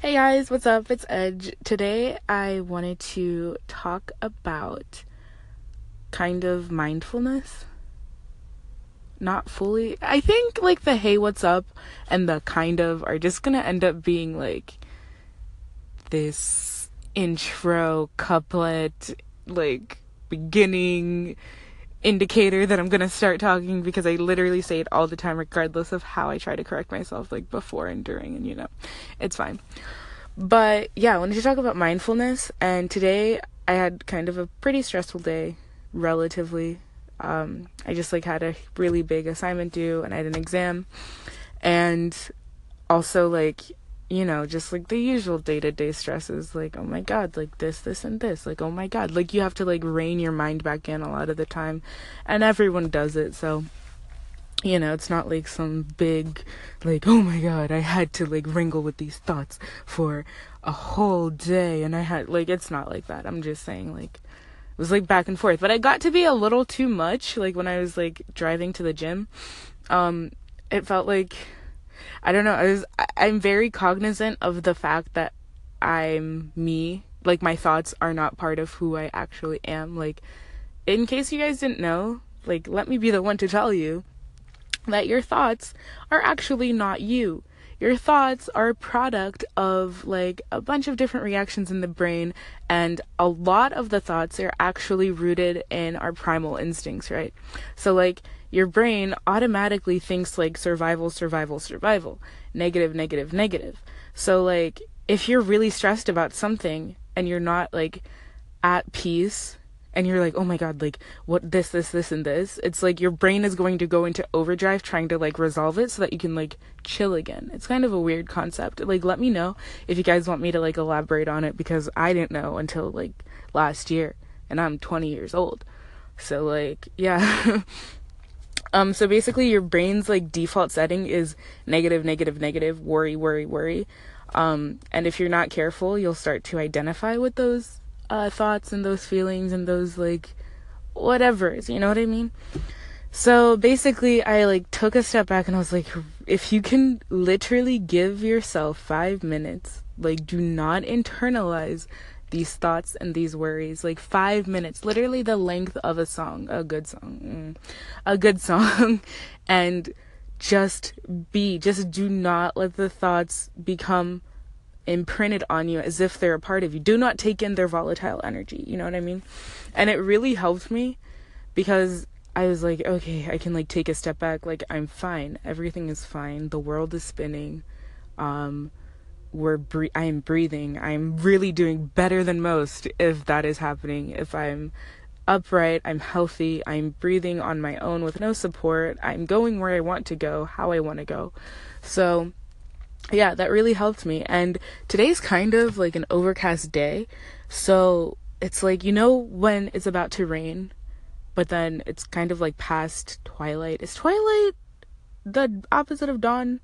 Hey guys, what's up? It's Edge. Today I wanted to talk about kind of mindfulness. Not fully. I think like the hey, what's up and the kind of are just gonna end up being like this intro couplet, like beginning indicator that I'm gonna start talking because I literally say it all the time, regardless of how I try to correct myself, like before and during, and you know, it's fine. But yeah, I wanted to talk about mindfulness, and today I had kind of a pretty stressful day, relatively. Um, I just like had a really big assignment due, and I had an exam, and also like you know, just like the usual day to day stresses, like, oh my god, like this, this, and this, like, oh my god, like you have to like rein your mind back in a lot of the time, and everyone does it, so, you know, it's not like some big, like, oh my god, I had to like wrangle with these thoughts for a whole day, and I had, like, it's not like that, I'm just saying, like, it was like back and forth, but I got to be a little too much, like, when I was like driving to the gym, um, it felt like, I don't know. I was I'm very cognizant of the fact that I'm me. Like my thoughts are not part of who I actually am. Like in case you guys didn't know, like let me be the one to tell you that your thoughts are actually not you. Your thoughts are a product of like a bunch of different reactions in the brain, and a lot of the thoughts are actually rooted in our primal instincts, right? So, like, your brain automatically thinks like survival, survival, survival, negative, negative, negative. So, like, if you're really stressed about something and you're not like at peace and you're like, oh my god, like, what this, this, this, and this, it's like your brain is going to go into overdrive trying to like resolve it so that you can like chill again. It's kind of a weird concept. Like, let me know if you guys want me to like elaborate on it because I didn't know until like last year and I'm 20 years old. So, like, yeah. Um, so basically, your brain's like default setting is negative, negative, negative, worry, worry, worry. Um, and if you're not careful, you'll start to identify with those uh, thoughts and those feelings and those like whatever's. You know what I mean? So basically, I like took a step back and I was like, if you can literally give yourself five minutes, like, do not internalize these thoughts and these worries like five minutes literally the length of a song a good song mm, a good song and just be just do not let the thoughts become imprinted on you as if they're a part of you do not take in their volatile energy you know what i mean and it really helped me because i was like okay i can like take a step back like i'm fine everything is fine the world is spinning um we're bre- I am breathing. I'm really doing better than most if that is happening. If I'm upright, I'm healthy, I'm breathing on my own with no support. I'm going where I want to go, how I want to go. So, yeah, that really helped me. And today's kind of like an overcast day. So, it's like, you know, when it's about to rain, but then it's kind of like past twilight. Is twilight the opposite of dawn?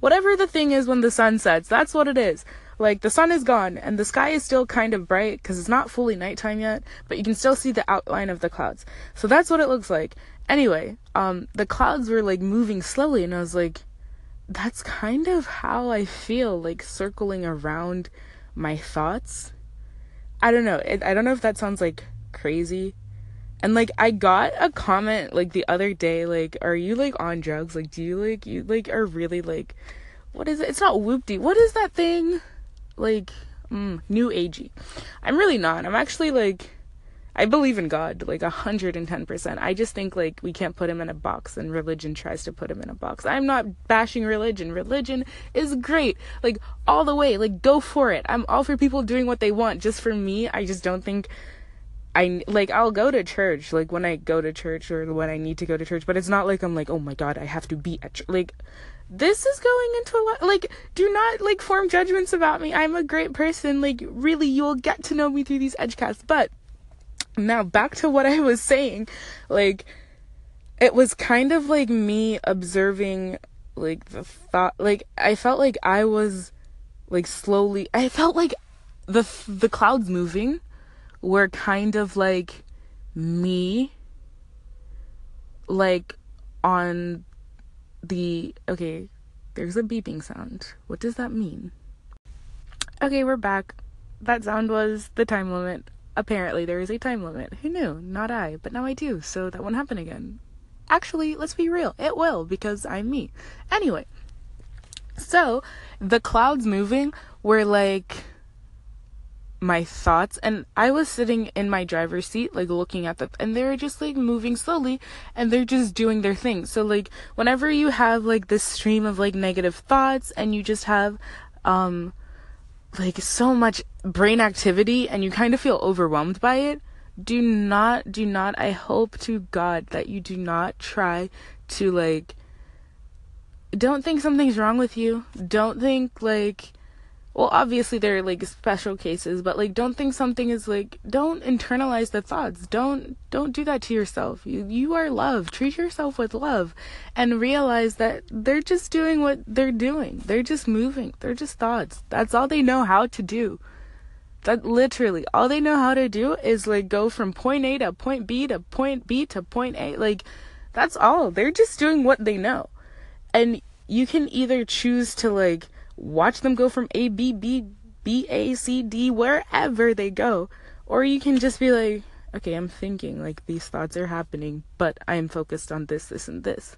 whatever the thing is when the sun sets, that's what it is. Like the sun is gone and the sky is still kind of bright because it's not fully nighttime yet, but you can still see the outline of the clouds. So that's what it looks like. Anyway, um, the clouds were like moving slowly, and I was like, that's kind of how I feel, like circling around my thoughts. I don't know. I don't know if that sounds like crazy and like I got a comment like the other day, like, are you like on drugs? Like, do you like you like are really like what is it? It's not whoopty. What is that thing? Like, mm, new agey. I'm really not. I'm actually like I believe in God, like a hundred and ten percent. I just think like we can't put him in a box and religion tries to put him in a box. I'm not bashing religion. Religion is great. Like all the way. Like go for it. I'm all for people doing what they want. Just for me, I just don't think I like I'll go to church like when I go to church or when I need to go to church, but it's not like I'm like oh my god I have to be at church. like this is going into a lot like do not like form judgments about me. I'm a great person. Like really you'll get to know me through these edgecasts. But now back to what I was saying. Like it was kind of like me observing like the thought like I felt like I was like slowly I felt like the the clouds moving were kind of like me like on the okay there's a beeping sound what does that mean Okay, we're back. That sound was the time limit. Apparently, there is a time limit. Who knew? Not I, but now I do, so that won't happen again. Actually, let's be real. It will, because I'm me. Anyway, so the clouds moving were like my thoughts and I was sitting in my driver's seat like looking at them and they're just like moving slowly and they're just doing their thing. So like whenever you have like this stream of like negative thoughts and you just have um like so much brain activity and you kind of feel overwhelmed by it, do not do not I hope to God that you do not try to like don't think something's wrong with you. Don't think like well obviously there are like special cases but like don't think something is like don't internalize the thoughts. Don't don't do that to yourself. You you are love. Treat yourself with love and realize that they're just doing what they're doing. They're just moving. They're just thoughts. That's all they know how to do that literally all they know how to do is like go from point A to point B to point B to point A like that's all they're just doing what they know and you can either choose to like watch them go from A, B, B, B, A, C, D, wherever they go. Or you can just be like, okay, I'm thinking, like, these thoughts are happening, but I am focused on this, this, and this.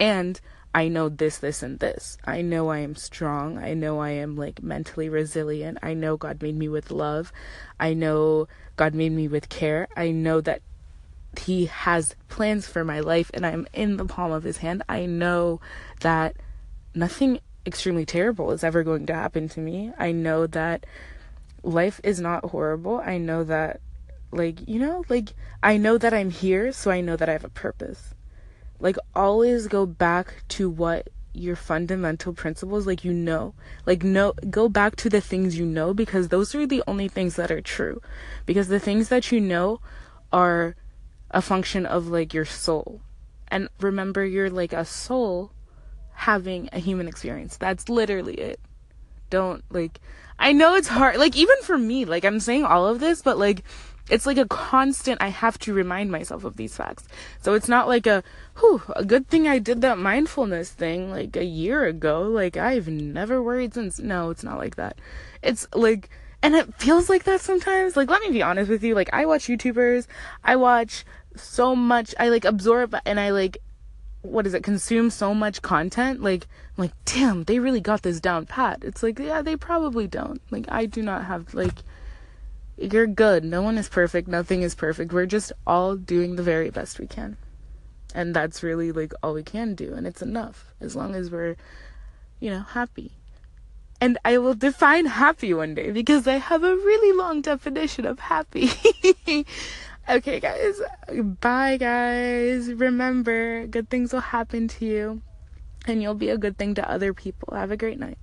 And I know this, this, and this. I know I am strong. I know I am, like, mentally resilient. I know God made me with love. I know God made me with care. I know that He has plans for my life and I'm in the palm of His hand. I know that nothing extremely terrible is ever going to happen to me. I know that life is not horrible. I know that, like, you know, like, I know that I'm here, so I know that I have a purpose. Like, always go back to what your fundamental principles, like, you know. Like, no, go back to the things you know because those are the only things that are true. Because the things that you know are a function of, like, your soul. And remember, you're like a soul having a human experience. That's literally it. Don't like I know it's hard like even for me, like I'm saying all of this, but like it's like a constant I have to remind myself of these facts. So it's not like a whew, a good thing I did that mindfulness thing like a year ago. Like I've never worried since no, it's not like that. It's like and it feels like that sometimes. Like let me be honest with you, like I watch YouTubers, I watch so much I like absorb and I like what is it consume so much content like I'm like damn they really got this down pat it's like yeah they probably don't like i do not have like you're good no one is perfect nothing is perfect we're just all doing the very best we can and that's really like all we can do and it's enough as long as we're you know happy and I will define happy one day because I have a really long definition of happy. Okay, guys. Bye, guys. Remember, good things will happen to you, and you'll be a good thing to other people. Have a great night.